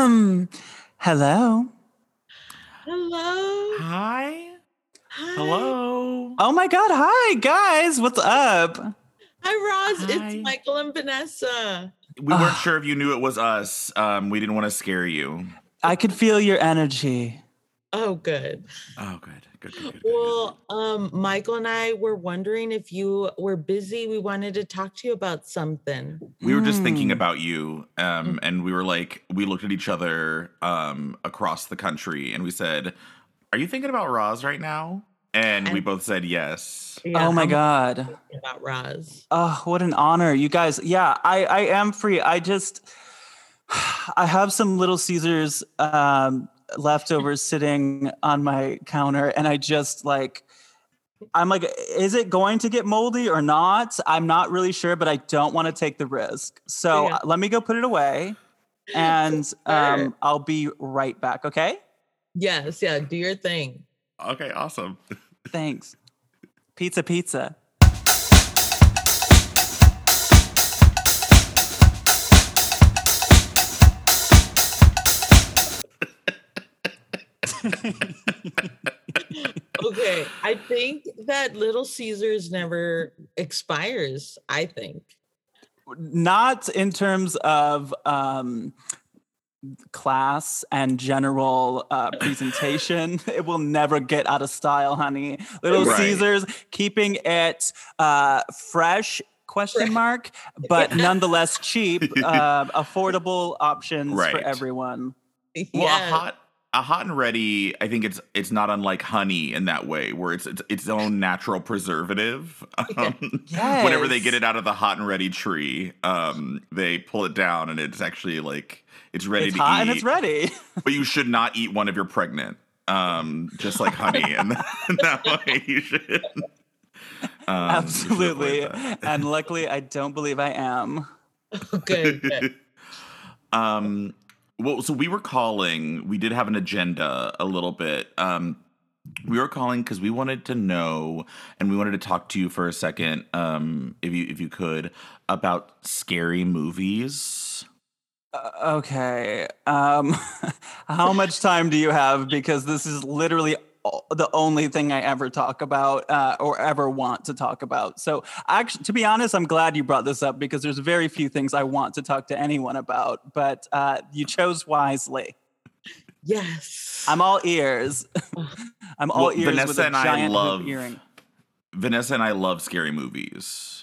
Hello. Hello. Hi. Hi. Hello. Oh my God. Hi, guys. What's up? Hi, Roz. Hi. It's Michael and Vanessa. We weren't Ah. sure if you knew it was us. Um, we didn't want to scare you. I could feel your energy. Oh, good. Oh, good. Good, good, good. good, Well, um, Michael and I were wondering if you were busy. We wanted to talk to you about something. We were just thinking Mm. about you, um, and we were like, we looked at each other um, across the country, and we said, "Are you thinking about Roz right now?" And we both said yes. Yeah, oh my I'm God. About Roz. Oh, what an honor. You guys, yeah, I, I am free. I just, I have some Little Caesars um, leftovers sitting on my counter, and I just like, I'm like, is it going to get moldy or not? I'm not really sure, but I don't want to take the risk. So Yeah. uh, let me go put it away, and um, Sure. I'll be right back. Okay. Yes, yeah. Do your thing. Okay, awesome. Thanks. Pizza, pizza. Okay. I think that Little Caesars never expires. I think. not in terms of um, class and general uh, presentation. it will never get out of style, honey. Little Right. Caesars keeping it uh, fresh. Question mark, but nonetheless cheap, uh, affordable options for Right. everyone. Well, yeah. a hot, a hot and ready. I think it's it's not unlike honey in that way, where it's it's, its own natural preservative. Um, Whenever they get it out of the hot and ready tree, um, they pull it down, and it's actually like it's ready It's to hot eat. and it's ready. But you should not eat one if you're pregnant. Um, just like honey, and that way you should. Um, should avoid Absolutely. that. and luckily, I don't believe I am. Okay. good. um well so we were calling we did have an agenda a little bit um we were calling because we wanted to know and we wanted to talk to you for a second um if you if you could about scary movies Uh, okay. Um, how much time do you have? Because this is literally the only thing I ever talk about uh, or ever want to talk about. So, actually, to be honest, I'm glad you brought this up because there's very few things I want to talk to anyone about. But uh, you chose wisely. Yes. I'm all ears. I'm all Well, ears with a and I giant hoop love- earring. vanessa and i love scary movies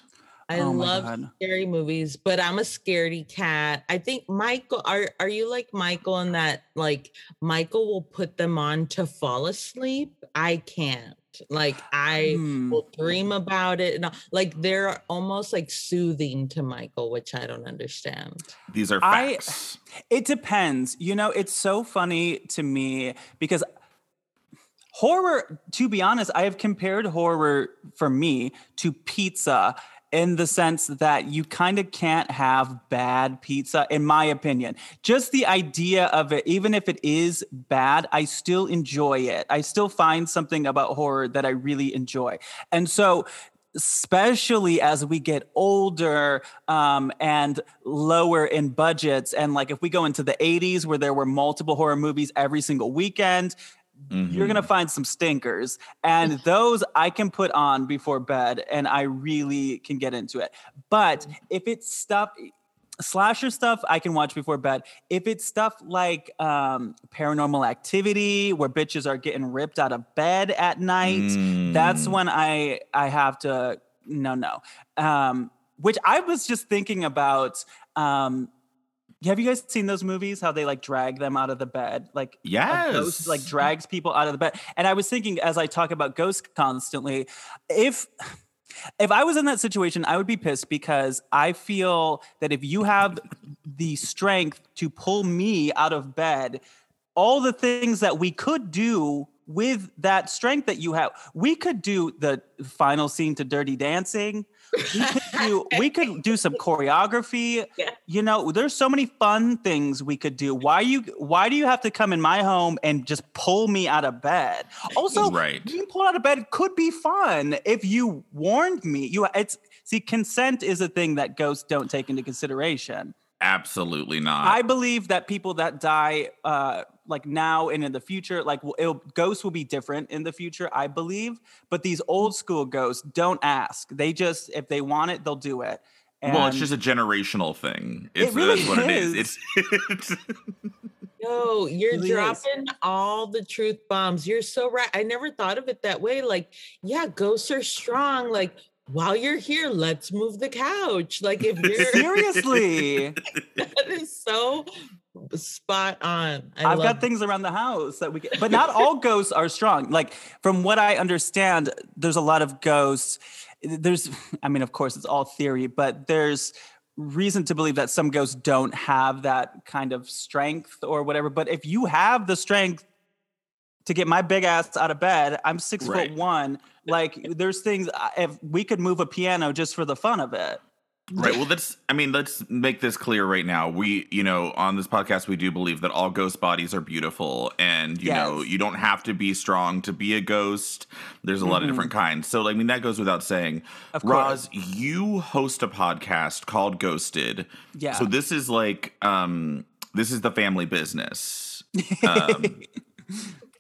I Oh love God. scary movies, but I'm a scaredy cat. I think Michael are are you like Michael in that like Michael will put them on to fall asleep? I can't. Like I Hmm. will dream about it and all- like they're almost like soothing to Michael, which I don't understand. these are I- facts It depends. You know, it's so funny to me because horror, to be honest, I have compared horror for me to pizza in the sense that you kind of can't have bad pizza, in my opinion. Just the idea of it, even if it is bad, I still enjoy it. I still find something about horror that I really enjoy. And so, especially as we get older um, and lower in budgets. And like if we go into the 80s where there were multiple horror movies every single weekend, you're Mhm. gonna find some stinkers. And those I can put on before bed and I really can get into it. But if it's stuff slasher stuff I can watch before bed. If it's stuff like um, paranormal activity where bitches are getting ripped out of bed at night, that's Mm. when I I have to no no. Um, which I was just thinking about. Um, have you guys seen those movies? How they like drag them out of the bed, like a ghost yes like drags people out of the bed. And I was thinking as I talk about ghosts constantly, if if I was in that situation, I would be pissed because I feel that if you have the strength to pull me out of bed, all the things that we could do with that strength that you have, we could do the final scene to Dirty Dancing. We could do, we could do some choreography. Yeah. You know, there's so many fun things we could do. Why you why do you have to come in my home and just pull me out of bed? Also, Right. being pulled out of bed could be fun if you warned me. You it's see, consent is a thing that ghosts don't take into consideration. Absolutely not. I believe that people that die, uh, like now and in the future, like it'll, ghosts will be different in the future. I believe, but these old school ghosts don't ask. They just, if they want it, they'll do it. well, it's just a generational thing. It's really that's what it is. is. It's, No, you're really is. dropping all the truth bombs. You're so right. I never thought of it that way. Like, yeah, ghosts are strong. Like, while you're here, let's move the couch. Like, if you're seriously. that is so spot on. I I've love got things around the house that we get, but not all ghosts are strong. Like from what I understand, there's a lot of ghosts. There's, I mean, of course, it's all theory, but there's reason to believe that some ghosts don't have that kind of strength or whatever. But if you have the strength to get my big ass out of bed, I'm six Right. foot one. Like there's things. If we could move a piano just for the fun of it, right. Well, let's. I mean, let's make this clear right now. We, you know, on this podcast, we do believe that all ghost bodies are beautiful, and you know, you don't have to be strong to be a ghost. There's a lot of Mhm. different kinds. So, I mean, that goes without saying. of Roz, course. you host a podcast called Ghosted. Yeah. So this is like, um, this is the family business. Um,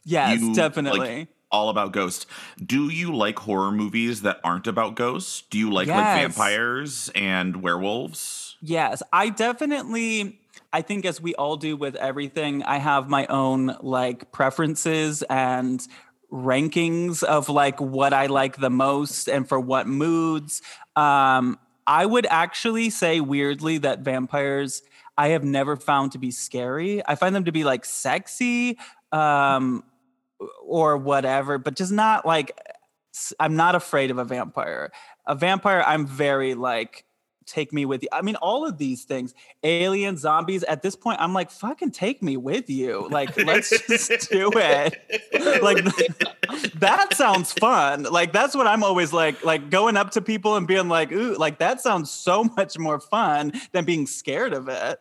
yes, you, like, definitely. All about ghosts. Do you like horror movies that aren't about ghosts? Do you like like vampires and werewolves? Yes, I definitely. I think, as we all do with everything, I have my own like preferences and rankings of like what I like the most and for what moods. Um, I would actually say, weirdly, that vampires I have never found to be scary. I find them to be like sexy um, or whatever, but just not like. I'm not afraid of a vampire. A vampire, I'm very like take me with you. I mean, all of these things, aliens, zombies, at this point, I'm like, fucking take me with you. Like, let's just do it. Like that sounds fun. Like that's what I'm always like, like going up to people and being like, ooh, like that sounds so much more fun than being scared of it.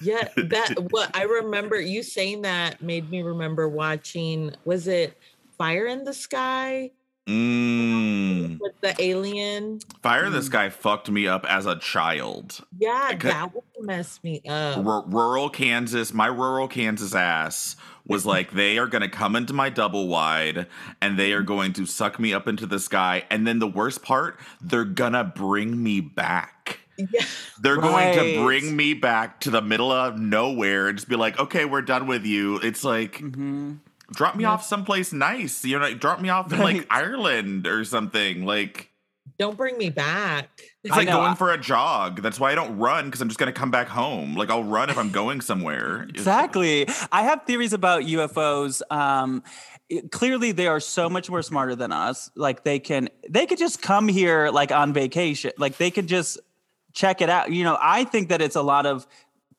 Yeah, that what I remember you saying that made me remember watching was it Fire in the Sky Mm. with the alien? Fire in the Mm. Sky fucked me up as a child. Yeah, that would mess me up. R- rural Kansas, my rural Kansas ass was like, they are going to come into my double wide and they are going to suck me up into the sky. And then the worst part, they're going to bring me back. Yeah, They're going to bring me back to the middle of nowhere and just be like, okay, we're done with you. It's like, hmm drop me Yeah. off someplace nice. You know, drop me off in like Ireland or something. Like, don't bring me back. it's I like know, going for a jog. That's why I don't run because I'm just going to come back home. Like, I'll run if I'm going somewhere. Exactly. I have theories about UFOs. Um, it- clearly, they are so much more smarter than us. Like they can, they could just come here like on vacation. Like they could just check it out. You know, I think that it's a lot of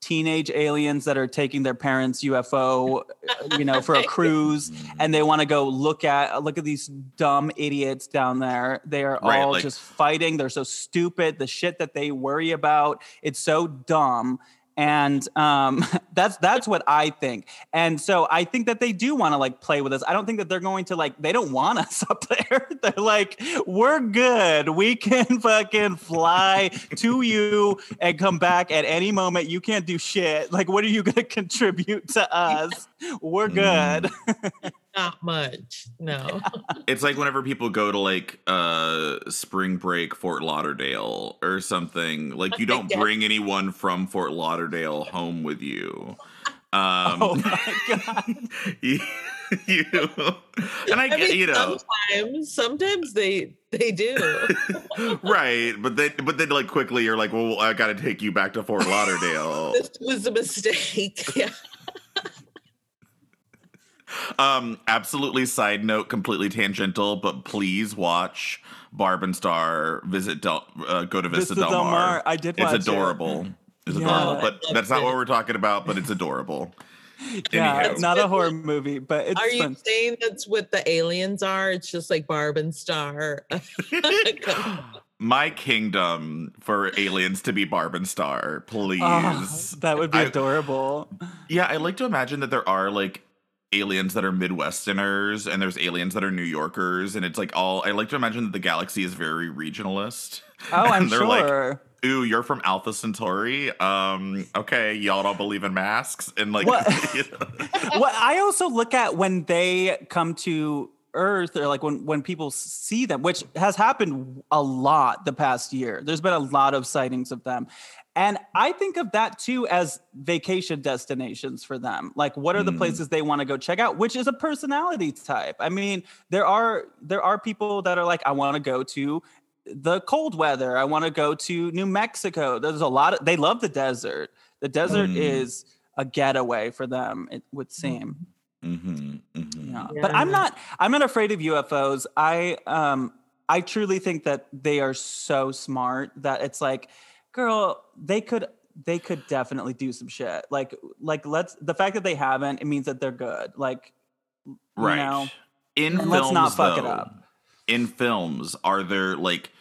teenage aliens that are taking their parents' UFO, uh, you know, for a cruise, mm-hmm. and they want to go look at look at these dumb idiots down there. They are Right, all like- just fighting. They're so stupid. The shit that they worry about, it's so dumb. And um, that's that's what I think. And so I think that they do want to like play with us. I don't think that they're going to like they don't want us up there. They're like, we're good. We can fucking fly to you and come back at any moment. You can't do shit. Like, what are you gonna contribute to us? We're good. Not much. No. It's like whenever people go to like uh spring break Fort Lauderdale or something, like you don't bring anyone from Fort Lauderdale home with you. Um oh my god. you, you and I, I get mean, you know sometimes, sometimes they they do. right, but then but then like quickly you're like, well, I got to take you back to Fort Lauderdale. this was a mistake. Yeah. Um, absolutely. Side note, completely tangential, but please watch Barb and Star visit Del, uh, go to Vista, Vista Del Del Mar. Mar. I did watch It's it. adorable. It's Yeah. adorable, but that's not loved what we're talking about. But it's adorable. Yeah, Anyhow. it's not a horror movie, but it's Are you saying that's what the aliens are? It's just like Barb and Star. My kingdom for aliens to be Barb and Star, please. Oh, that would be I- adorable. Yeah, I like to imagine that there are like aliens that are Midwesterners and there's aliens that are New Yorkers, and it's like all. I like to imagine that the galaxy is very regionalist. Oh, I'm And they're like, sure. ooh, you're from Alpha Centauri. Um, okay, y'all don't believe in masks, and like, What? you know. what I also look at when they come to Earth, or like when when people see them, which has happened a lot the past year. There's been a lot of sightings of them, and I think of that too as vacation destinations for them. Like, what are the Mm. places they want to go check out? Which is a personality type. I mean, there are there are people that are like, I want to go to the cold weather. I want to go to New Mexico. There's a lot of they love the desert. The desert Mm. is a getaway for them, it would seem. Mhm, mhm. Yeah. But I'm not I'm not afraid of UFOs. I um I truly think that they are so smart that it's like, girl, they could they could definitely do some shit. Like like let's the fact that they haven't, it means that they're good. Like right. know, in films, let's not fuck it up. In films, are there like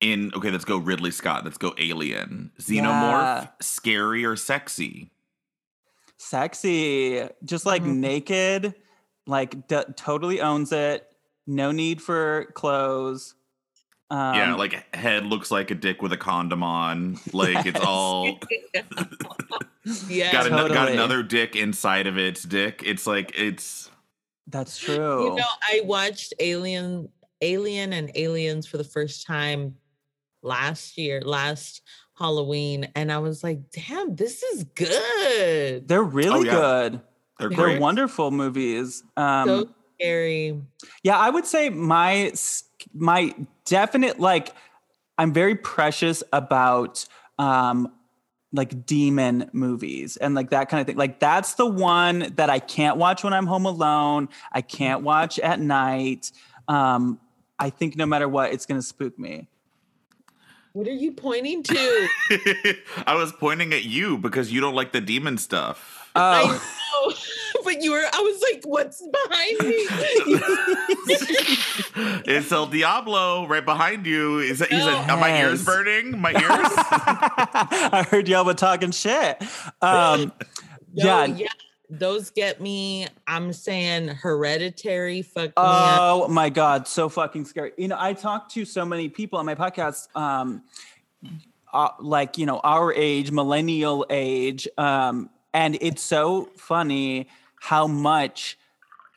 in okay? Let's go Ridley Scott. Let's go Alien. Xenomorph, Yeah. scary or sexy? sexy, just like Mhm. naked, like d- totally owns it. No need for clothes. Um, yeah, like head looks like a dick with a condom on. Like it's all yeah. got, ano- got another dick inside of its dick. It's like it's that's true. You know, I watched Alien, Alien, and Aliens for the first time last year, last Halloween, and I was like, "Damn, this is good." they're really yeah. good. they're They're They're wonderful movies. Um, so scary. Yeah, I would say my my definite like I'm very precious about um like demon movies and like that kind of thing. Like that's the one that I can't watch when I'm home alone. I can't watch at night. Um I think no matter what it's going to spook me. What are you pointing to? I was pointing at you because you don't like the demon stuff. Oh. know, but you were. I was like, "What's behind me?" it's El Diablo right behind you. Is it? He said, "Are my ears Yes. burning? My ears." I heard y'all were talking shit. Um No, yeah. yeah. Those get me. I'm saying hereditary. Fuck me up. Oh my god, so fucking scary. You know, I talk to so many people on my podcast, um, uh, like you know, our age, millennial age, um, and it's so funny how much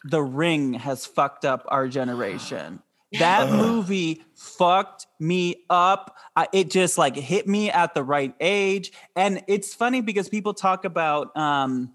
The Ring has fucked up our generation. That movie fucked me up. I, it just like hit me at the right age, and it's funny because people talk about. Um,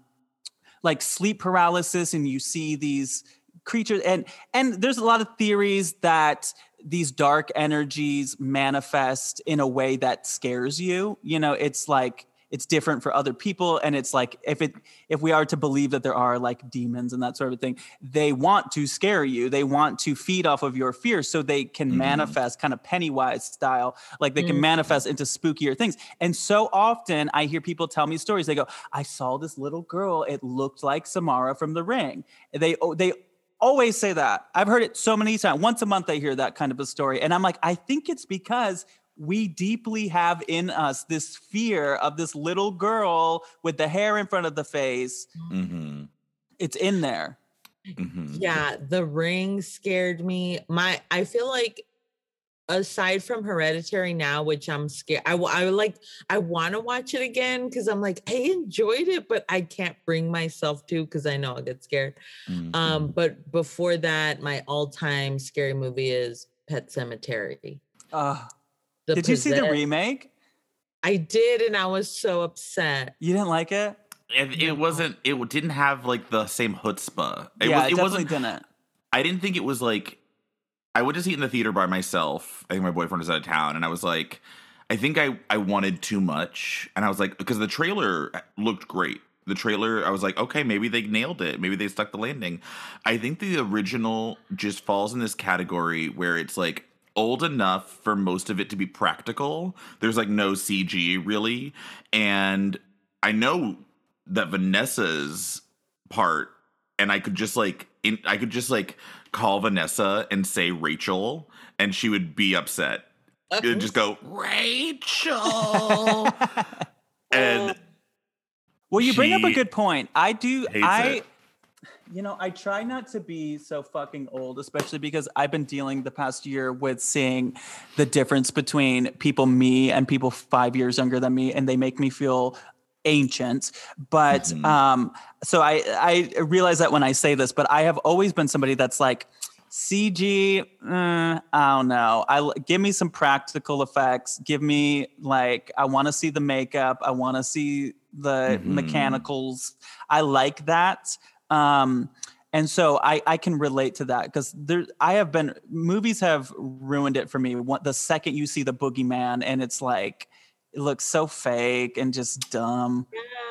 like sleep paralysis and you see these creatures and and there's a lot of theories that these dark energies manifest in a way that scares you you know it's like it's different for other people and it's like if it if we are to believe that there are like demons and that sort of thing they want to scare you. They want to feed off of your fear so they can Mhm. manifest kind of pennywise style like they can Mhm. manifest into spookier things. And so often i hear people tell me stories. They go i saw this little girl. It looked like samara from the ring. They oh, they always say that. I've heard it so many times. Once a month i hear that kind of a story and i'm like i think it's because we deeply have in us this fear of this little girl with the hair in front of the face hmm it's in there hmm Yeah, The Ring scared me. My, I feel like aside from Hereditary now, which I'm scared, I, w- I like, I want to watch it again because I'm like, I enjoyed it, but I can't bring myself to because I know I'll get scared. Mm-hmm. Um, but before that, my all-time scary movie is Pet Sematary. uh, The did you see the remake I did, and I was so upset. you didn't like it it, it wasn't. It didn't have like the same chutzpah. It yeah was. it, It definitely wasn't. didn't I didn't think it was like. I went to see it in the theater by myself. I think my boyfriend was out of town, and I was like, I think I I wanted too much, and I was like, because the trailer looked great. The trailer, I was like, okay, maybe they nailed it. Maybe they stuck the landing. I think the original just falls in this category where it's like old enough for most of it to be practical. There's like no CG really, and I know that Vanessa's part, and I could just like in, I could just like call Vanessa and say Rachel, and she would be upset. It would just go Rachel, and Well, you bring up a good point. I do. hates I it. You know, I try not to be so fucking old, especially because I've been dealing the past year with seeing the difference between people me and people five years younger than me, and they make me feel ancient. But Mhm. um, so I I realize that when I say this, but I have always been somebody that's like CG. eh, I don't know. I give me some practical effects. Give me like I want to see the makeup. I want to see the Mhm. mechanicals. I like that. Um, and so I, I can relate to that because there I have been movies have ruined it for me. One, the second you see the boogeyman and it's like it looks so fake and just dumb.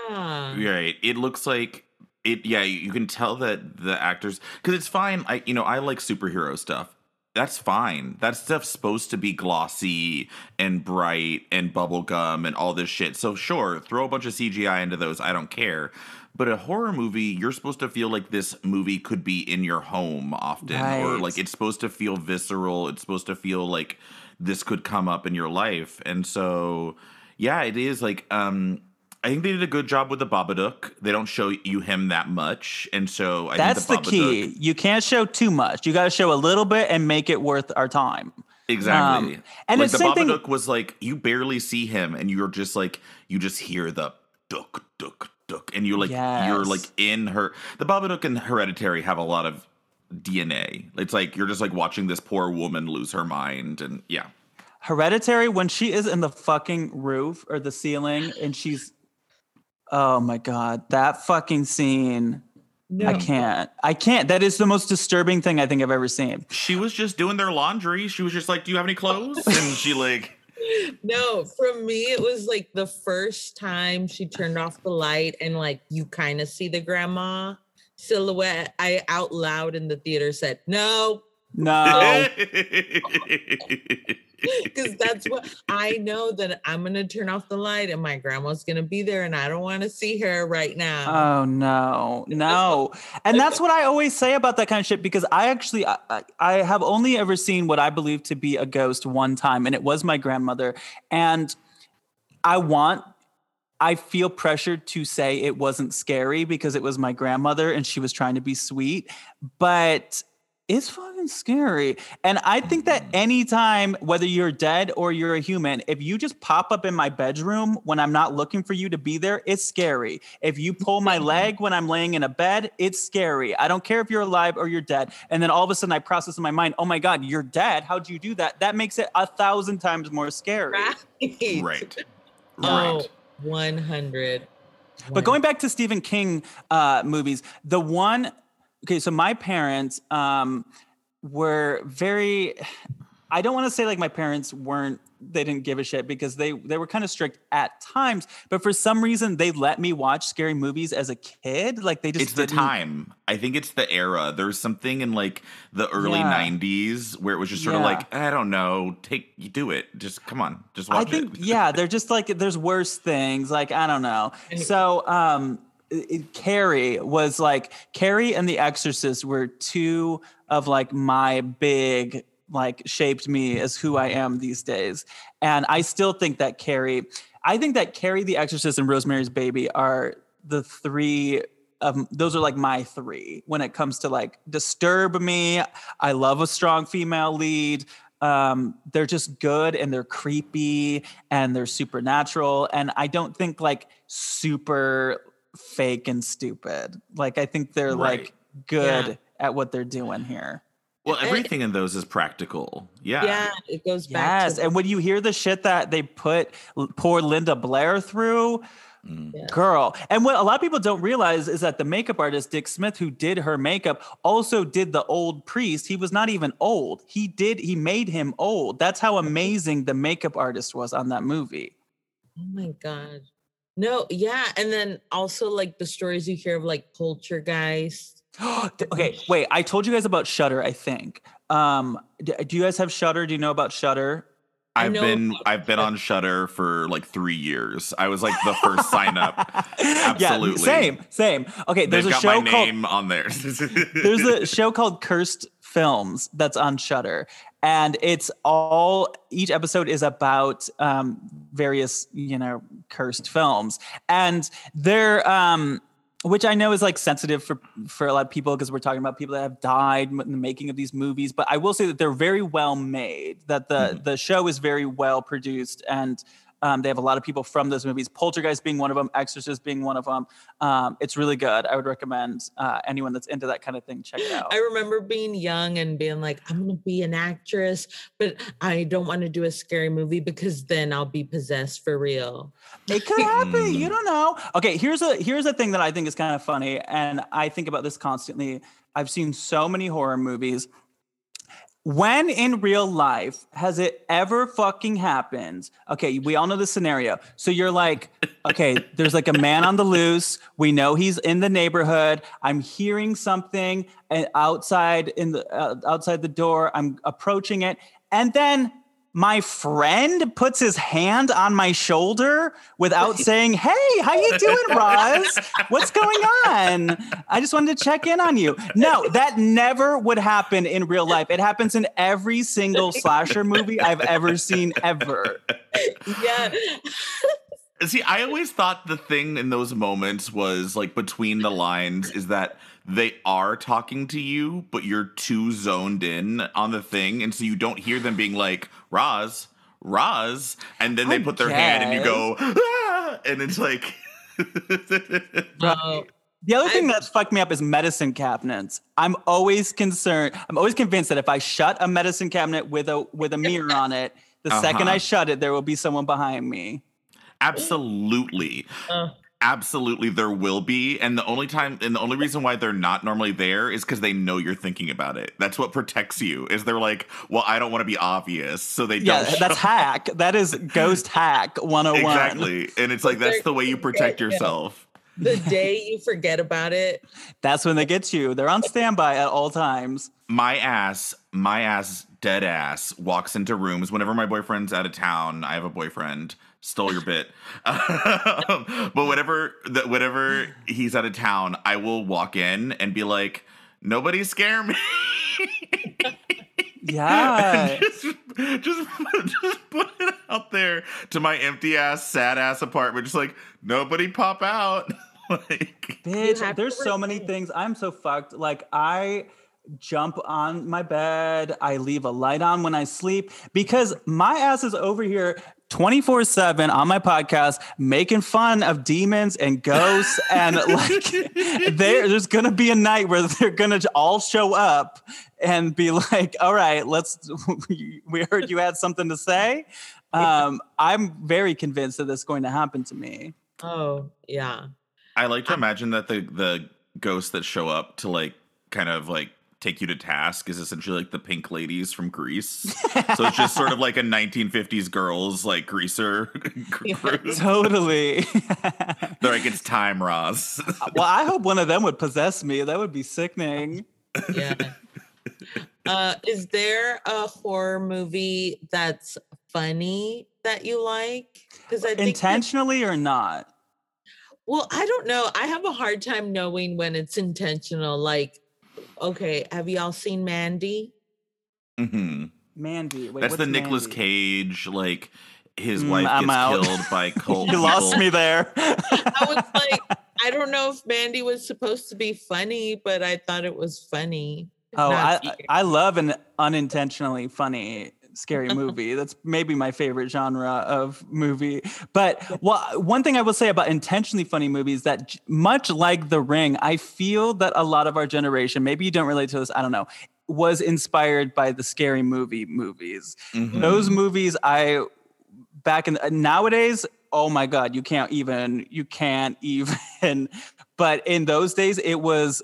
Yeah. Right. It looks like it. Yeah, you can tell that the actors because it's fine. I you know I like superhero stuff. That's fine. That stuff's supposed to be glossy and bright and bubblegum and all this shit. So sure, throw a bunch of CGI into those. I don't care. But a horror movie, you're supposed to feel like this movie could be in your home often, or like it's supposed to feel visceral. It's supposed to feel like this could come up in your life. And so, yeah, it is like um I think they did a good job with the Babadook. They don't show you him that much, and so I That's the the, key. You can't show too much. You got to show a little bit and make it worth our time. Exactly. Um, and like the same thing- Babadook was like you barely see him, and you're just like you just hear the duck, duck, duck, and you're like you're like in her. The Babadook and Hereditary have a lot of DNA. It's like you're just like watching this poor woman lose her mind, and yeah. Hereditary, when she is in the fucking roof or the ceiling and she's, oh my God, that fucking scene. No. I can't. I can't. That is the most disturbing thing I think I've ever seen. She was just doing their laundry. She was just like, "Do you have any clothes?" And she like. No, for me, it was like the first time she turned off the light and like you kind of see the grandma silhouette. I out loud in the theater said, no, No. because that's what I know that I'm going to turn off the light and my grandma's going to be there and I don't want to see her right now. Oh no, no, and that's what I always say about that kind of shit because I actually I, I- I have only ever seen what I believe to be a ghost one time, and it was my grandmother. And I want, I feel pressured to say it wasn't scary because it was my grandmother and she was trying to be sweet, but it's fucking scary. And I think that anytime, whether you're dead or you're a human, if you just pop up in my bedroom when I'm not looking for you to be there, it's scary. If you pull my leg when I'm laying in a bed, it's scary. I don't care if you're alive or you're dead. And then all of a sudden I process in my mind, oh my God, you're dead. How'd you do that? That makes it a thousand times more scary. Right. right. Oh, Right. 100. But going back to Stephen King uh, movies, the one, okay, so my parents um, were very, I don't want to say like my parents weren't, they didn't give a shit because they they were kind of strict at times, but for some reason they let me watch scary movies as a kid. Like they just It's the didn't- time. I think it's the era. There's something in like the early Yeah. 90s where it was just sort of like, I don't know, take you do it. Just come on, just watch I think it. yeah, they're just like there's worse things. Like I don't know. And- So um, it- it- Carrie was like Carrie and The Exorcist were two of like my big like shaped me as who I am these days, and I still think that Carrie. I think that Carrie, The Exorcist, and Rosemary's Baby are the three. Of, those are like my three when it comes to like disturb me. I love a strong female lead um, they're just good and they're creepy and they're supernatural. And I don't think like super fake and stupid. Like I think they're Right. like good Yeah. at what they're doing here. Well, And- everything in those is practical. Yeah. Yeah, it goes back Yes. to And when you hear the shit that they put poor Linda Blair through, Mm. Yeah. girl. And what a lot of people don't realize is that the makeup artist, Dick Smith, who did her makeup, also did the old priest. He was not even old. He did, he made him old. That's how amazing the makeup artist was on that movie. Oh my god. No, yeah, and then also like the stories you hear of like poltergeist. okay, wait. I told you guys about Shudder. I think. Um, do you guys have Shudder? Do you know about Shudder? I I've been I've been on Shudder for like three years. I was like the first sign up. Absolutely. Yeah, same, same. Okay, there's They've a got show my called name on there. there's a show called Cursed Films that's on Shudder, and it's all each episode is about um, various you know cursed films, and they're um, which I know is like sensitive for for a lot of people because we're talking about people that have died in the making of these movies. But I will say that they're very well made. That the Mhm. the show is very well produced, and um, they have a lot of people from those movies. Poltergeist being one of them, Exorcist being one of them. Um, it's really good. I would recommend uh, anyone that's into that kind of thing check it out. I remember being young and being like, I'm gonna be an actress, but I don't want to do a scary movie because then I'll be possessed for real. Make it could happen. You Mm. don't know. Okay, here's a here's a thing that I think is kind of funny, and I think about this constantly. I've seen so many horror movies. When in real life has it ever fucking happened? Okay, we all know the scenario. So you're like, okay, there's like a man on the loose. We know he's in the neighborhood. I'm hearing something and outside in the uh, outside the door. I'm approaching it, and then my friend puts his hand on my shoulder without saying, "Hey, how you doing, Roz? What's going on? I just wanted to check in on you." No, that never would happen in real life. It happens in every single slasher movie I've ever seen ever. Yeah. See, I always thought the thing in those moments was like between the lines is that they are talking to you, but you're too zoned in on the thing, and so you don't hear them being like, Roz, Roz, and then they I put their hand and you go, ah! and it's like Oh, The other thing I- that's fucked me up is medicine cabinets. I'm always concerned. I'm always convinced that if I shut a medicine cabinet with a with a mirror on it, the second Uh-huh. I shut it, there will be someone behind me. absolutely. uh, Absolutely, there will be, and the only time and the only reason why they're not normally there is because they know you're thinking about it. That's what protects you. Is they're like, well, I don't want to be obvious, so they Yeah, don't. that's show- hack. That is ghost hack 101. exactly, and it's like that's the way you protect yourself. the day you forget about it. That's when they get you. They're on standby at all times. My ass, my ass, dead ass walks into rooms whenever my boyfriend's out of town. I have a boyfriend. Stole your bit, um, but whenever that whenever he's out of town, I will walk in and be like, "Nobody scare me." Yeah. Just, just, just put it out there to my empty ass, sad ass apartment. Just like nobody pop out. like, Bitch, there's so many things. I'm so fucked. Like I jump on my bed, I leave a light on when I sleep because my ass is over here 24/7 on my podcast making fun of demons and ghosts and like there there's going to be a night where they're going to all show up and be like, "All right, let's we heard you had something to say." Um, I'm very convinced that this is going to happen to me. Oh, yeah. I like to imagine that the the ghosts that show up to like kind of like take you to task is essentially like the pink ladies from Grease. so it's just sort of like a 1950s girls like greaser group. Totally. They're like, it's time, Roz. well, I hope one of them would possess me. That would be sickening. Yeah. uh, is there a horror movie that's funny that you like? Because I think that- Intentionally or not? well, I don't know. I have a hard time knowing when it's intentional. Like, okay, have y'all seen Mandy? Mm-hmm. Mandy. Wait, That's the Nicolas Mandy? Cage, like his Mm, wife I'm gets out. killed by cult You lost me there. I was like, I don't know if Mandy was supposed to be funny, but I thought it was funny. oh, I, I love an unintentionally funny scary movie. That's maybe my favorite genre of movie. But well, one thing I will say about intentionally funny movies that much like The Ring, I feel that a lot of our generation, maybe you don't relate to this, I don't know, was inspired by the scary movie movies. Mhm. those movies i back in nowadays oh my god you can't even you can't even but in those days it was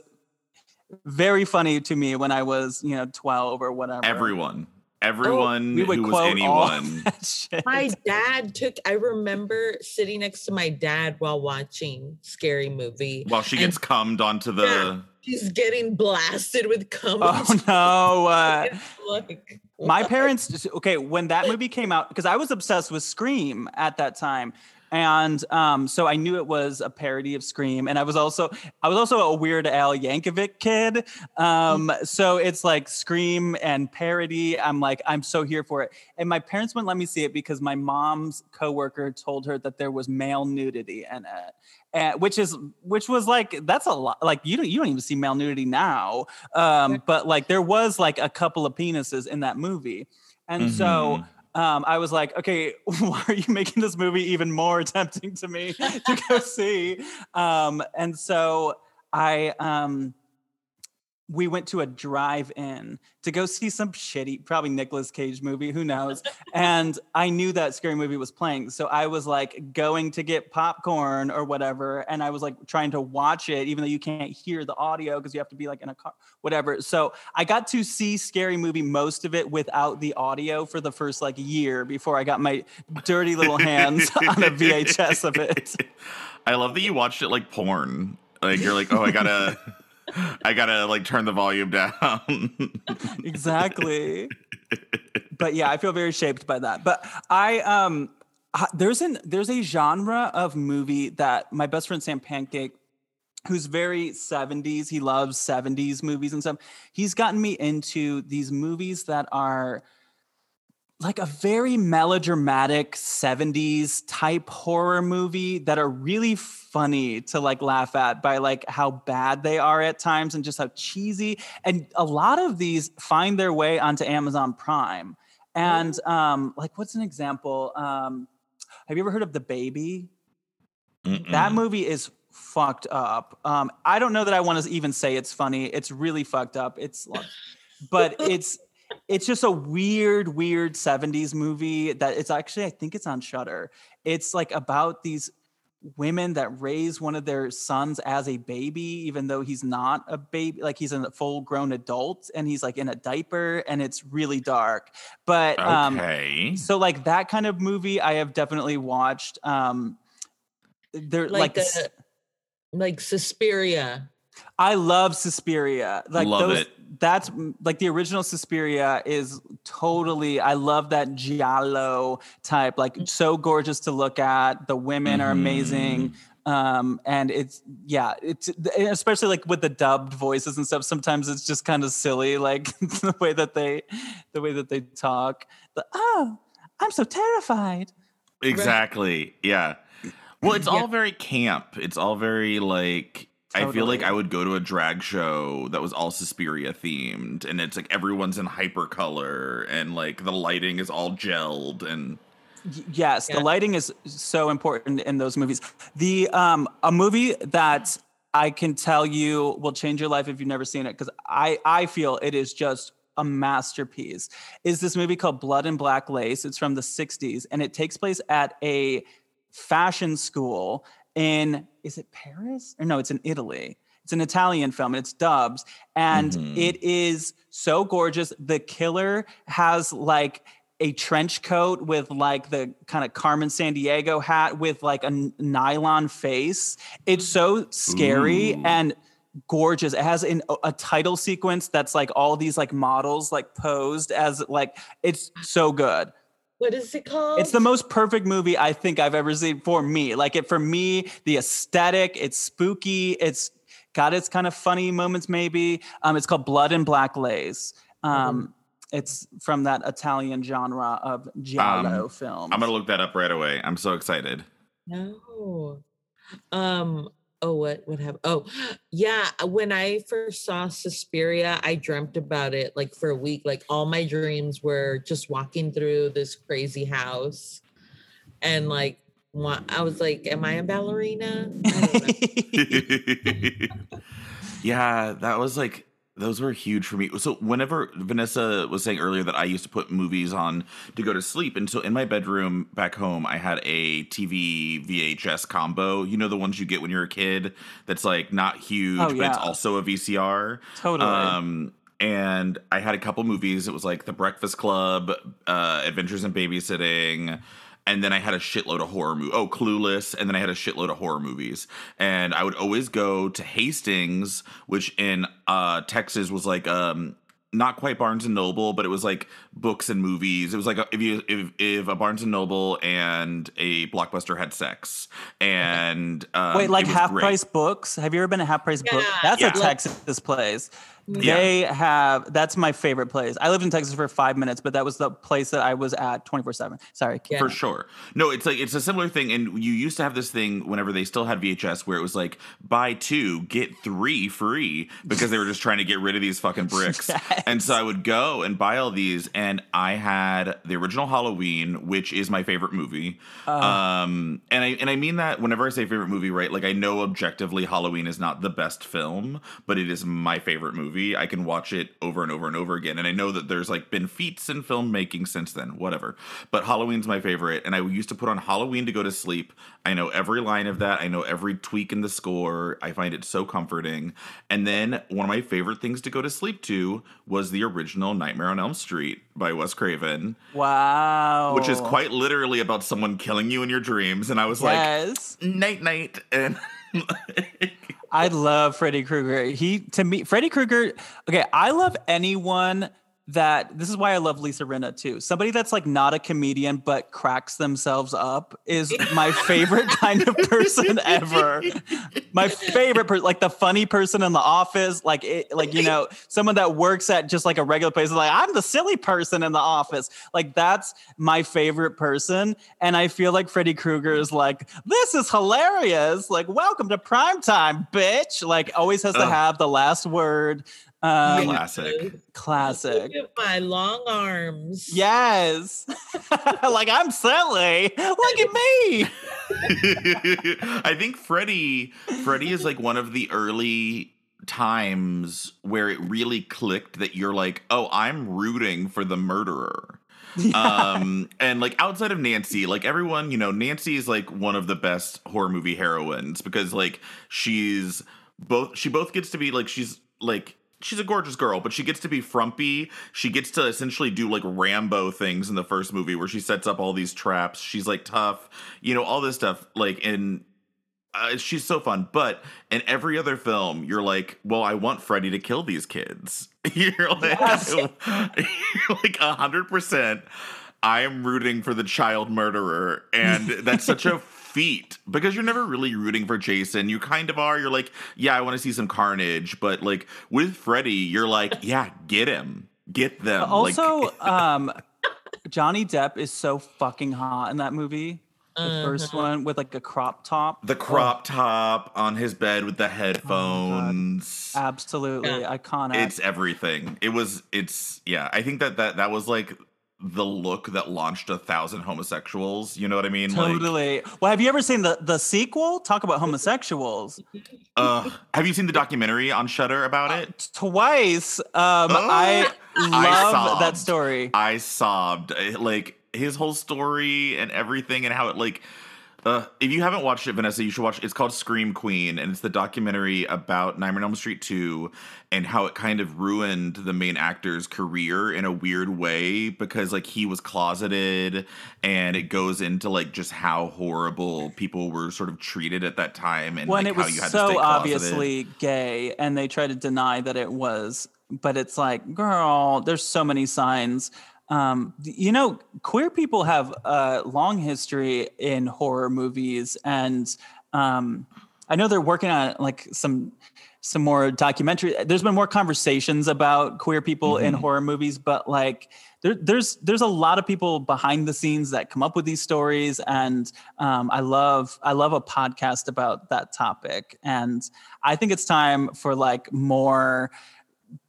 very funny to me when i was you know 12 or whatever Everyone. Everyone we would who was quote all anyone. My dad took, I remember sitting next to my dad while watching Scary Movie. While she And- gets cummed onto the Yeah. He's getting blasted with cum. oh no uh, like, my parents okay when that movie came out because i was obsessed with scream at that time and um, so i knew it was a parody of scream and i was also i was also a weird al yankovic kid. Um, so it's like scream and parody. I'm like i'm so here for it. And my parents wouldn't let me see it because my mom's coworker told her that there was male nudity in it. And which is which was like that's a lot like you don't you don't even see male nudity now. Um but like there was like a couple of penises in that movie. And so Mhm. Um i was like okay why are you making this movie even more tempting to me to go see? Um and so i um we went to a drive-in to go see some shitty, probably Nicolas Cage movie, who knows? and I knew that scary movie was playing, so I was like going to get popcorn or whatever, and I was like trying to watch it, even though you can't hear the audio because you have to be like in a car, whatever. So I got to see scary movie most of it without the audio for the first like year before I got my dirty little hands on a VHS of it. I love that you watched it like porn. Like you're like, oh, I gotta, I gotta like turn the volume down. exactly. But yeah, I feel very shaped by that. But I um there's an there's a genre of movie that my best friend Sam Pancake who's very 70s he loves 70s movies and stuff he's gotten me into these movies that are like a very melodramatic 70s type horror movie that are really funny to like laugh at by like how bad they are at times and just how cheesy and a lot of these find their way onto Amazon Prime and um like what's an example um have you ever heard of The Baby that Mm-mm. movie is fucked up. Um, I don't know that I want to even say it's funny. It's really fucked up. It's, but it's it's just a weird, weird '70s movie that it's actually I think it's on Shudder. It's like about these women that raise one of their sons as a baby, even though he's not a baby, like he's a full grown adult and he's like in a diaper, and it's really dark. But um, okay. so like that kind of movie I have definitely watched. Um they're like, Like s- the- like Suspiria. I love Suspiria. Like Love those it. That's mm, like the original Suspiria is totally I love that giallo type like so gorgeous to look at. The women are amazing. Um and it's yeah, it's especially like with the dubbed voices and stuff sometimes it's just kind of silly like the way that they the way that they talk. The oh, I'm so terrified. Exactly. Yeah. Well, it's Yeah. all very camp. It's all very like I feel like I would go to a drag show that was all Suspiria themed and it's like everyone's in hyper color and like the lighting is all gelled and Yes, Yeah. the lighting is so important in those movies. The um a movie that I can tell you will change your life if you've never seen it because I I feel it is just a masterpiece. Is this movie called Blood and Black Lace? It's from the 60s and it takes place at a fashion school in is it Paris? Or no, it's in Italy. It's an Italian film and it's dubs and Mhm. it is so gorgeous. The killer has like a trench coat with like the kind of Carmen Sandiego hat with like a nylon face. It's so scary Ooh. and gorgeous. It has an, a title sequence that's like all these like models like posed as like it's so good. What is it called? It's the most perfect movie I think I've ever seen for me. Like it for me, the aesthetic, it's spooky, it's got its kind of funny moments maybe. Um, it's called Blood and Black Lace. Um, It's from that Italian genre of giallo film. I'm gonna look that up right away. I'm so excited. No. Um. Oh, what what happened? Oh, yeah. Uh, when I first saw Suspiria, I dreamt about it like for a week. Like all my dreams were just walking through this crazy house, and mm-hmm. like I was like, "Am I a ballerina?" I don't know. yeah, that was like those were huge for me. So whenever Vanessa was saying earlier that I used to put movies on to go to sleep, and so in my bedroom back home, I had a TV VHS combo. You know the ones you get when you're a kid. That's like not huge, Oh, but it's also a VCR. totally. Um, and I had a couple movies. It was like The Breakfast Club, uh, Adventures in Babysitting, and then I had a shitload of horror movies. Oh, Clueless, and then I had a shitload of horror movies. And I would always go to Hastings, which in uh, Texas was like um, not quite Barnes and Noble, but it was like books and movies. It was like a, if you if if a Barnes and Noble and a Blockbuster had sex, and um, Wait, like half great. price books? Have you ever been a half price book? That's yeah. a Texas place. Yeah. They have that's my favorite place. I lived in Texas for five minutes, but that was the place that I was at 24 7. Sorry. Yeah. for sure. No, it's like it's a similar thing, and you used to have this thing whenever they still had VHS, where it was like buy two get three free because they were just trying to get rid of these fucking bricks. Yes. And so I would go and buy all these, and I had the original Halloween, which is my favorite movie. um, and I and I mean that whenever I say favorite movie, right? Like I know objectively Halloween is not the best film, but it is my favorite movie. I can watch it over and over and over again, and I know that there's like been feats in filmmaking since then, whatever. But Halloween's my favorite, and I used to put on Halloween to go to sleep. I know every line of that. I know every tweak in the score. I find it so comforting. And then one of my favorite things to go to sleep to was the original Nightmare on Elm Street by Wes Craven, Wow. which is quite literally about someone killing you in your dreams. And I was yes. like, night night. And I love Freddy Krueger. He to me, Freddy Krueger. Okay, I love anyone that. This is why I love Lisa Rinna too. Somebody that's like not a comedian but cracks themselves up is my favorite kind of person ever. My favorite person, like the funny person in the office, like it, like you know, someone that works at just like a regular place. is Like I'm the silly person in the office. Like that's my favorite person, and I feel like Freddy Krueger is like this is hilarious. Like welcome to prime time, bitch. Like always has to have the last word. Um, Classic. classic. Look at my long arms. Yes. like I'm silly. Look at me. I think Freddy Freddy is like one of the early times where it really clicked that you're like, "Oh, I'm rooting for the murderer." um and like outside of Nancy, like everyone, you know, Nancy is like one of the best horror movie heroines because like she's both she both gets to be like she's like she's a gorgeous girl, but she gets to be frumpy. She gets to essentially do like Rambo things in the first movie where she sets up all these traps. She's like tough, you know, all this stuff. Like, and uh, she's so fun. But in every other film, you're like, well, I want Freddy to kill these kids. you're like, Yes. like a hundred percent. I am rooting for the child murderer, and that's such a feat because you're never really rooting for Jason. You kind of are. You're like, yeah, I want to see some carnage, but like with Freddy, you're like, yeah, get him, get them. Like, Also, um, Johnny Depp is so fucking hot in that movie. The first one with like a crop top. the crop top on his bed with the headphones. Absolutely Yeah. iconic. it's everything. It was. It's yeah. I think that that that was like the look that launched a thousand homosexuals. You know what I mean? Like, totally. well, have you ever seen the the sequel? Talk about homosexuals. uh, have you seen the documentary on Shudder about it? Twice. Um, I I love that story. I sobbed. Like his whole story and everything, and how it like. Uh, if you haven't watched it, Vanessa, you should watch. It's called Scream Queen, and it's the documentary about Nightmare on Elm Street two, and how it kind of ruined the main actor's career in a weird way because like he was closeted, and it goes into like just how horrible people were sort of treated at that time, and when like it how was you had to stay so obviously gay and they try to deny that it was but it's like girl there's so many signs um, you know queer people have a long history in horror movies and um, i know they're working on like some some more documentary there's been more conversations about queer people in Mhm. horror movies but like there, there's there's a lot of people behind the scenes that come up with these stories and um, i love i love a podcast about that topic and i think it's time for like more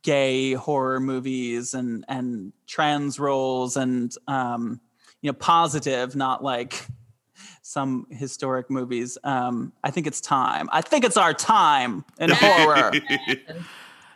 gay horror movies and and trans roles and um, you know positive not like some historic movies um, i think it's time i think it's our time in horror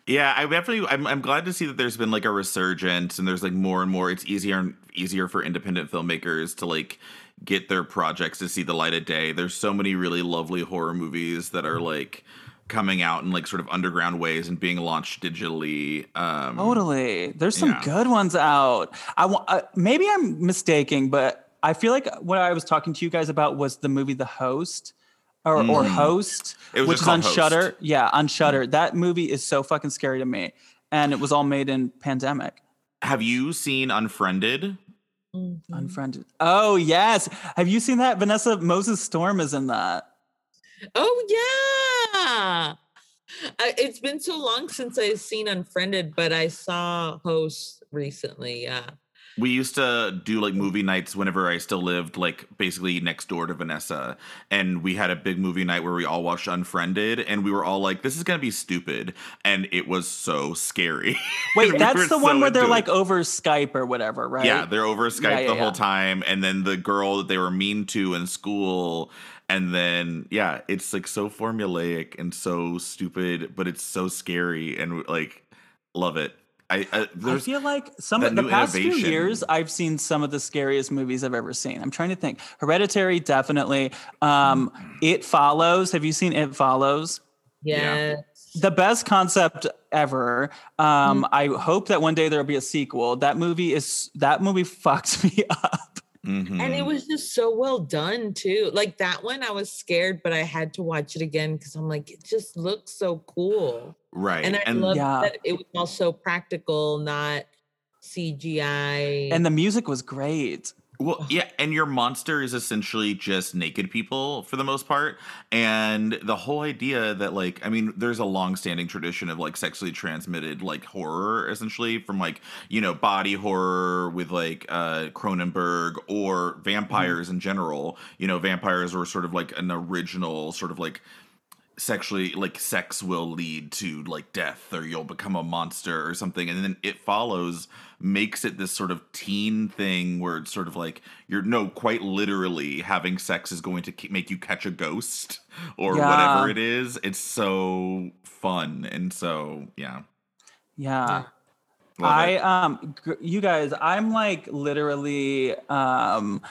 yeah, I definitely. I'm, I'm glad to see that there's been like a resurgence, and there's like more and more. It's easier and easier for independent filmmakers to like get their projects to see the light of day. There's so many really lovely horror movies that are like coming out in like sort of underground ways and being launched digitally. Um, Totally. There's some Yeah. good ones out. I wa- uh, maybe I'm mistaking, but I feel like what I was talking to you guys about was the movie The Host or, or Mm. Host, It was which is on Host. Shudder. Yeah, on Shudder. That movie is so fucking scary to me, and it was all made in pandemic. Have you seen Unfriended? Mhm. Unfriended. Oh yes. Have you seen that? Vanessa Moses Storm is in that. Oh yeah. I, it's been so long since I've seen Unfriended, but I saw Host recently. Yeah. We used to do like movie nights whenever I still lived, like basically next door to Vanessa. And we had a big movie night where we all watched Unfriended, and we were all like, this is going to be stupid. And it was so scary. Wait, We that's were the one so where they're into it. like over Skype or whatever, right? Yeah, they're over Skype Yeah, yeah, the whole time. And then the girl that they were mean to in school. And then, yeah, it's like so formulaic and so stupid, but it's so scary and like, love it. I, I I there's feel like some of the new past few years, I've seen some of the scariest movies I've ever seen. I'm trying to think. Hereditary, definitely. Um, it Follows. Have you seen It Follows? Yeah. Yes. The best concept ever. Um, I hope that one day there'll be a sequel. That movie is that movie fucked me up. Mhm. And it was just so well done too. Like that one, I was scared, but I had to watch it again because I'm like, it just looks so cool. right. And I and love Yeah. that it was also practical, not CGI. And the music was great. Well, yeah, and your monster is essentially just naked people for the most part. And the whole idea that, like, I mean, there's a long-standing tradition of like sexually transmitted like horror, essentially from like you know body horror with like uh Cronenberg or vampires in general. You know, vampires were sort of like an original sort of like sexually like sex will lead to like death or you'll become a monster or something and then it follows makes it this sort of teen thing where it's sort of like you're no quite literally having sex is going to make you catch a ghost or Yeah. whatever it is it's so fun and so yeah Yeah. love I um gr- you guys, I'm like literally um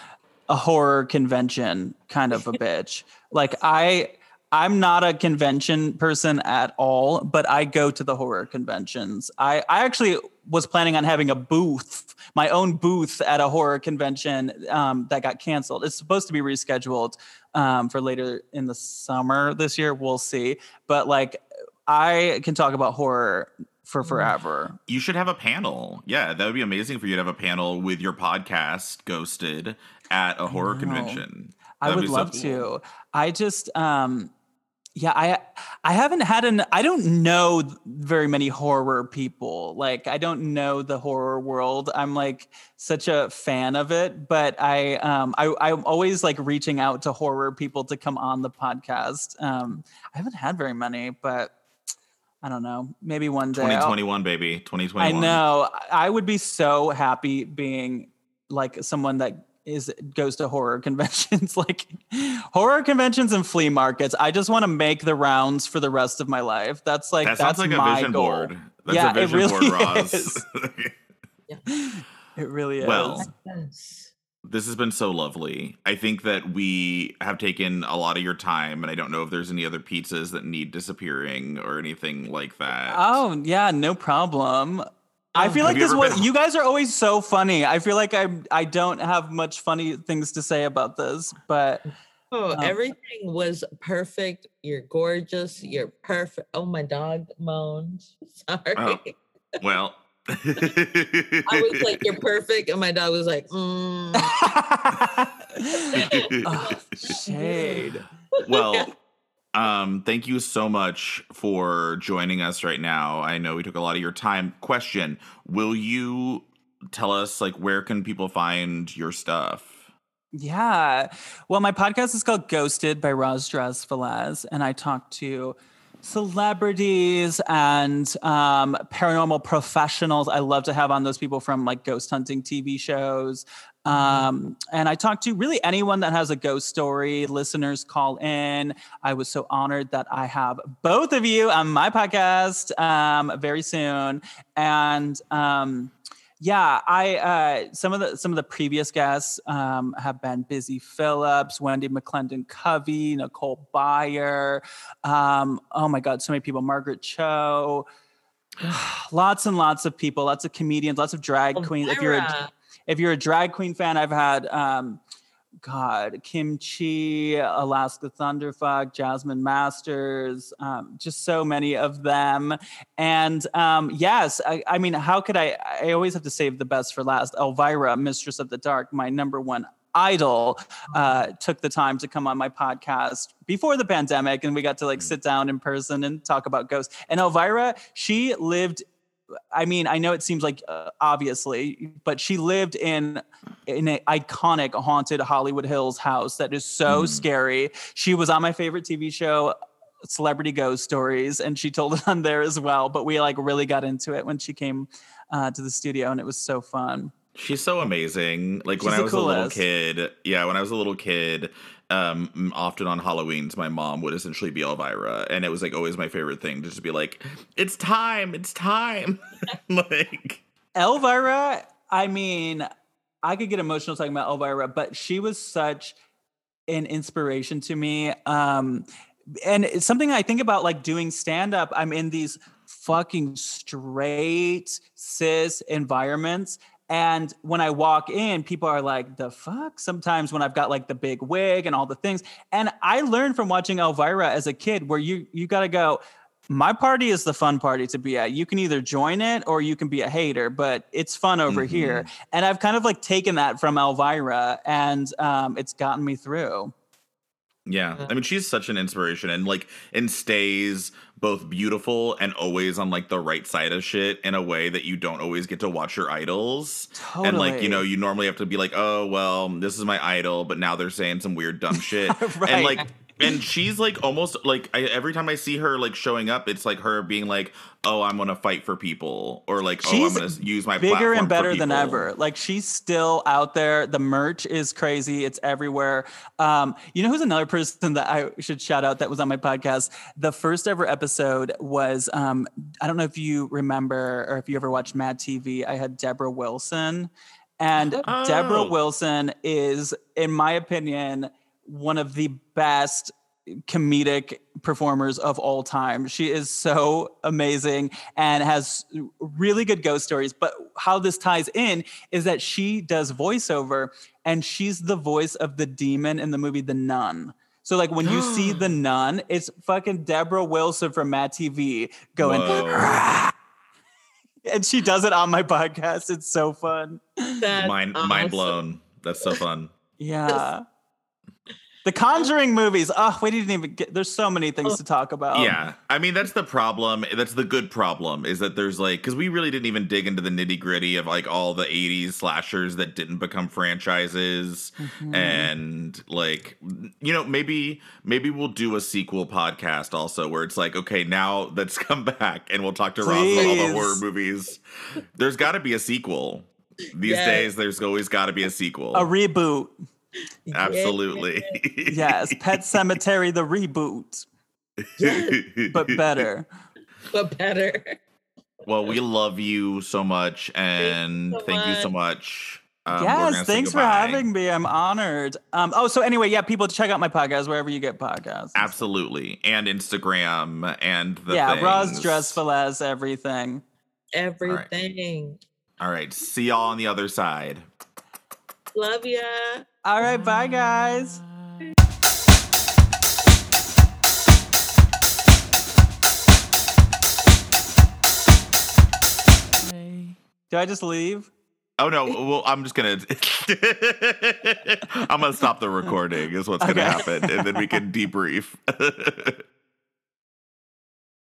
a horror convention kind of a bitch. Like I I'm not a convention person at all, but I go to the horror conventions. I I actually was planning on having a booth, my own booth at a horror convention um, that got canceled. It's supposed to be rescheduled um, for later in the summer this year. We'll see. But like, I can talk about horror for forever. you should have a panel yeah that would be amazing for you to have a panel with your podcast ghosted at a horror convention I That'd would be so love cool. to. I just um yeah, I I haven't had an I don't know very many horror people. Like I don't know the horror world. I'm like such a fan of it, but I um I I'm always like reaching out to horror people to come on the podcast. Um I haven't had very many, but I don't know. Maybe one day. I'll- 2021 baby 2021 I know. I would be so happy being like someone that is goes to horror conventions, like horror conventions and flea markets. I just want to make the rounds for the rest of my life. That's like that that's like my a vision goal. board that's Yeah, a it vision board really roz is. It really is. Well, this has been so lovely. I think that we have taken a lot of your time, and I don't know if there's any other pizzas that need disappearing or anything like that. oh yeah, no problem. I Um, feel Have like this was been- you guys are always so funny. I feel like I I don't have much funny things to say about this, but Oh, Um, everything was perfect. You're gorgeous. You're perfect. Oh, my dog moaned. Sorry. Oh. well. I was like, "You're perfect," and my dog was like, mm. oh, shade. well um thank you so much for joining us right now i know we took a lot of your time question will you tell us like where can people find your stuff Yeah. Well, my podcast is called Ghosted by Roz Drezfalez, and I talk to celebrities and um, paranormal professionals. I love to have on those people from like ghost hunting TV shows. Um, and I talk to really anyone that has a ghost story. Listeners call in. I was so honored that I have both of you on my podcast um, very soon. And um, yeah, I uh, some of the some of the previous guests um, have been Busy Phillips, Wendi McLendon-Covey, Nicole Byer. Um, oh my God, so many people. Margaret Cho. lots and lots of people, lots of comedians, lots of drag queens. If you're a, Elvira. If you're a drag queen fan, I've had um, God, Kim Chi, Alaska Thunderfuck, Jasmine Masters, um, just so many of them. And um, yes, I, I mean, how could I? I always have to save the best for last. Elvira, Mistress of the Dark, my number one Idol uh, took the time to come on my podcast before the pandemic, and we got to like sit down in person and talk about ghosts. And Elvira, she lived. I mean, I know it seems like uh, obviously, but she lived in in an iconic haunted Hollywood Hills house that is so Mm. scary. She was on my favorite TV show, Celebrity Ghost Stories, and she told it on there as well. But we like really got into it when she came uh, to the studio, and it was so fun. She's so amazing. Like She's when I was a little kid, yeah, when I was a little kid, um, often on Halloween's, my mom would essentially be Elvira, and it was like always my favorite thing to just be like, "It's time, it's time." like, Elvira, I mean, I could get emotional talking about Elvira, but she was such an inspiration to me. Um, and it's something I think about like doing stand up. I'm in these fucking straight cis environments. And when I walk in, people are like, the fuck? Sometimes when I've got like the big wig and all the things. And I learned from watching Elvira as a kid where you you gotta go, my party is the fun party to be at. You can either join it or you can be a hater, but it's fun over Mhm. here. And I've kind of like taken that from Elvira and um, it's gotten me through. Yeah, Yeah. I mean, she's such an inspiration, and like, and stays both beautiful and always on like the right side of shit in a way that you don't always get to watch your idols. Totally. And like, you know, you normally have to be like, oh, well, this is my idol, but now they're saying some weird dumb shit. Right. And like, and she's like almost like I, every time I see her like showing up, it's like her being like, "Oh, I'm gonna fight for people," or like, "Oh, I'm gonna use my bigger and better than ever. Like she's still out there. The merch is crazy. It's everywhere. Um, you know who's another person that I should shout out that was on my podcast? The first ever episode was um, I don't know if you remember or if you ever watched Mad TV. I had Debra Wilson, and Debra Oh. Wilson is, in my opinion, one of the best comedic performers of all time. She is so amazing and has really good ghost stories. But how this ties in is that she does voiceover and she's the voice of the demon in the movie The Nun. So like when you see The Nun, it's fucking Debra Wilson from Mad TV going and she does it on my podcast. It's so fun. That's mind awesome. mind blown. That's so fun. Yeah. The Conjuring movies. Oh, we didn't even get. There's so many things to talk about. yeah, I mean that's the problem. That's the good problem is that there's like because we really didn't even dig into the nitty gritty of like all the '80s slashers that didn't become franchises, Mhm. and like you know maybe maybe we'll do a sequel podcast also where it's like okay now let's come back and we'll talk to Roz about all the horror movies. There's got to be a sequel. These Yes. days, there's always got to be a sequel. a reboot. Absolutely. Yes, Pet Sematary the reboot, but better. but better. Well, we love you so much, and so thank you so much. much. Um, yes, thanks for having me. I'm honored. Um, oh, so anyway, yeah, people check out my podcast wherever you get podcasts. Absolutely, and Instagram and the yeah, Roz things. Drezfalez everything. Everything. All right, see y'all on the other side. Love ya. All right, bye guys. Do I just leave? Oh no, well, I'm just gonna. I'm gonna stop the recording. Is what's gonna happen, and then we can debrief.